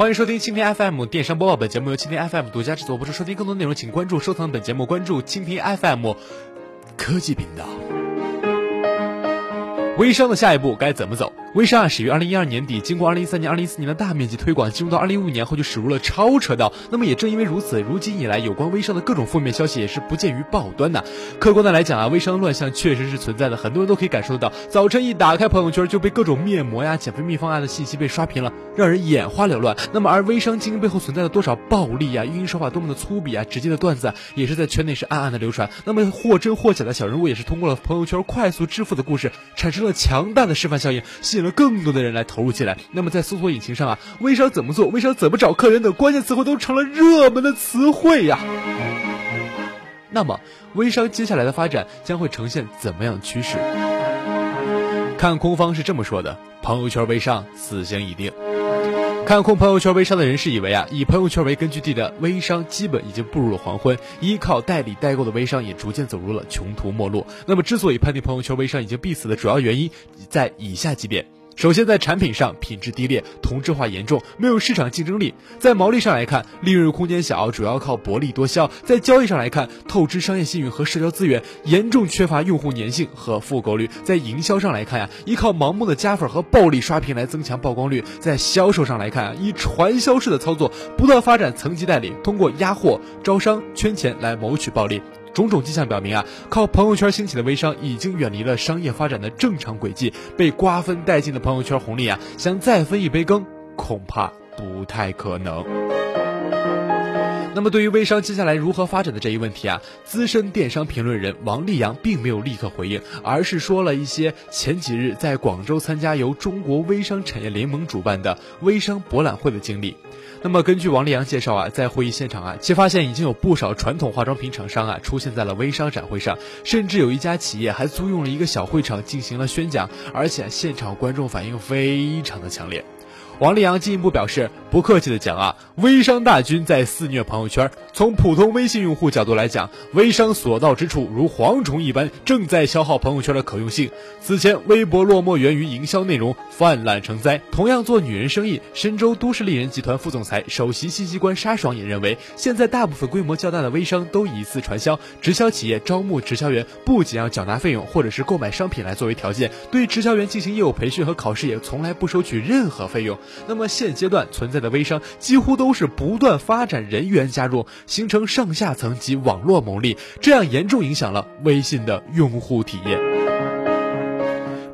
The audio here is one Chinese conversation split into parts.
欢迎收听蜻蜓 FM 电商播报，本节目由蜻蜓 FM 独家制作播出。收听更多内容，请关注收藏本节目，关注蜻蜓 FM 科技频道。微商的下一步该怎么走？微商啊，始于二零一二年底，经过二零一三年、二零一四年的大面积推广，进入到二零一五年后就驶入了超车道。那么也正因为如此，如今以来有关微商的各种负面消息也是不见于报端的。客观的来讲啊，微商乱象确实是存在的，很多人都可以感受得到。早晨一打开朋友圈，就被各种面膜呀、减肥秘方啊的信息被刷屏了，让人眼花缭乱。那么而微商经营背后存在的多少暴力啊、运营手法多么的粗鄙啊、直接的段子，也是在圈内是暗暗的流传。那么或真或假的小人物，也是通过了朋友圈快速致富的故事，产生了强大的示范效应，吸引了更多的人来。投入进来，那么在搜索引擎上啊，微商怎么做，微商怎么找客人等关键词汇都成了热门的词汇呀。那么微商接下来的发展将会呈现怎么样趋势？看空方是这么说的：朋友圈微商死刑已定。看空朋友圈微商的人士以为啊，以朋友圈为根据地的微商基本已经步入了黄昏，依靠代理代购的微商也逐渐走入了穷途末路。那么，之所以判定朋友圈微商已经必死的主要原因在以下几点。首先，在产品上品质低劣，同质化严重，没有市场竞争力。在毛利上来看，利润空间小，主要靠薄利多销。在交易上来看，透支商业信誉和社交资源，严重缺乏用户粘性和复购率。在营销上来看呀，依靠盲目的加粉和暴力刷屏来增强曝光率。在销售上来看啊，以传销式的操作，不断发展层级代理，通过压货、招商、圈钱来谋取暴利。种种迹象表明啊，靠朋友圈兴起的微商已经远离了商业发展的正常轨迹，被瓜分殆尽的朋友圈红利啊，想再分一杯羹，恐怕不太可能。那么，对于微商接下来如何发展的这一问题啊，资深电商评论人王立阳并没有立刻回应，而是说了一些前几日在广州参加由中国微商产业联盟主办的微商博览会的经历。那么，根据王立阳介绍啊，在会议现场啊，其发现已经有不少传统化妆品厂商啊出现在了微商展会上，甚至有一家企业还租用了一个小会场进行了宣讲，而且现场观众反应非常的强烈。王立阳进一步表示，不客气的讲啊，微商大军在肆虐朋友圈。从普通微信用户角度来讲，微商所到之处如蝗虫一般，正在消耗朋友圈的可用性。此前，微博落寞源于营销内容泛滥成灾。同样做女人生意，深州都市丽人集团副总裁、首席信息官沙爽也认为，现在大部分规模较大的微商都以次传销，直销企业招募直销员不仅要缴纳费用，或者是购买商品来作为条件，对直销员进行业务培训和考试也从来不收取任何费用。那么现阶段存在的微商几乎都是不断发展人员加入，形成上下层及网络牟利，这样严重影响了微信的用户体验。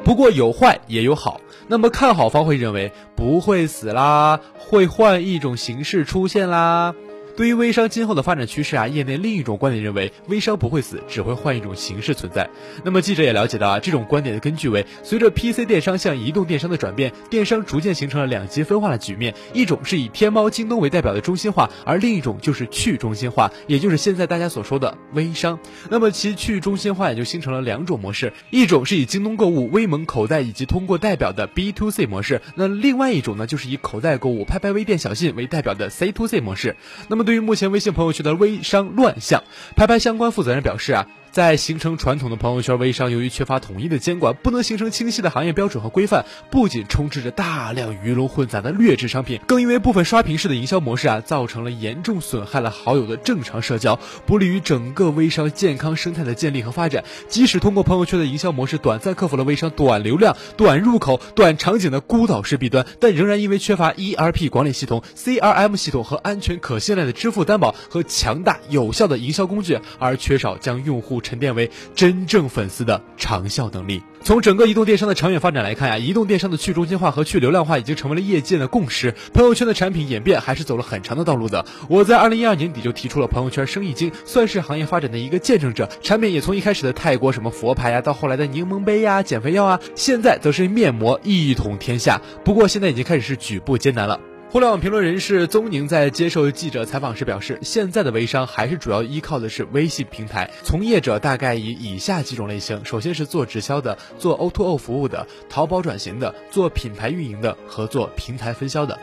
不过有坏也有好，那么看好方会认为不会死啦，会换一种形式出现啦。对于微商今后的发展趋势啊，业内另一种观点认为，微商不会死，只会换一种形式存在。那么记者也了解到啊，这种观点的根据为，随着 PC 电商向移动电商的转变，电商逐渐形成了两极分化的局面，一种是以天猫、京东为代表的中心化，而另一种就是去中心化，也就是现在大家所说的微商。那么其去中心化也就形成了两种模式，一种是以京东购物、微盟口袋以及通过代表的 B to C 模式，那另外一种呢，就是以口袋购物、拍拍微店、小信为代表的 C to C 模式。那么对于目前微信朋友圈的微商乱象，拍拍相关负责人表示啊。在形成传统的朋友圈微商，由于缺乏统一的监管，不能形成清晰的行业标准和规范，不仅充斥着大量鱼龙混杂的劣质商品，更因为部分刷屏式的营销模式啊，造成了严重损害了好友的正常社交，不利于整个微商健康生态的建立和发展。即使通过朋友圈的营销模式，短暂克服了微商短流量、短入口、短场景的孤岛式弊端，但仍然因为缺乏 ERP 管理系统、CRM 系统和安全可信赖的支付担保和强大有效的营销工具，而缺少将用户。沉淀为真正粉丝的长效能力。从整个移动电商的长远发展来看呀，移动电商的去中心化和去流量化已经成为了业界的共识。朋友圈的产品演变还是走了很长的道路的。我在二零一二年底就提出了朋友圈生意经，算是行业发展的一个见证者。产品也从一开始的泰国什么佛牌呀，到后来的柠檬杯呀、减肥药啊，现在则是面膜一统天下。不过现在已经开始是举步艰难了。互联网评论人士宗宁在接受记者采访时表示，现在的微商还是主要依靠的是微信平台，从业者大概以以下几种类型：首先是做直销的，做 O2O 服务的，淘宝转型的，做品牌运营的和做平台分销的。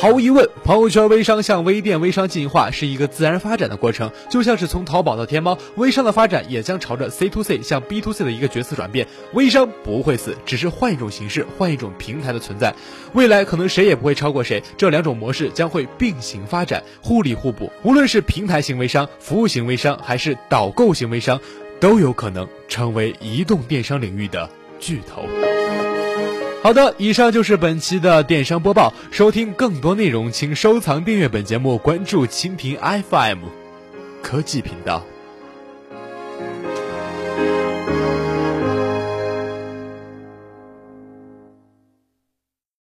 毫无疑问，朋友圈微商向微店、微商进化是一个自然发展的过程，就像是从淘宝到天猫，微商的发展也将朝着 C to C 向 B to C 的一个角色转变。微商不会死，只是换一种形式、换一种平台的存在。未来可能谁也不会超过谁，这两种模式将会并行发展，互利互补。无论是平台型微商、服务型微商，还是导购型微商，都有可能成为移动电商领域的巨头。好的，以上就是本期的电商播报。收听更多内容，请收藏订阅本节目，关注蜻蜓 FM 科技频道。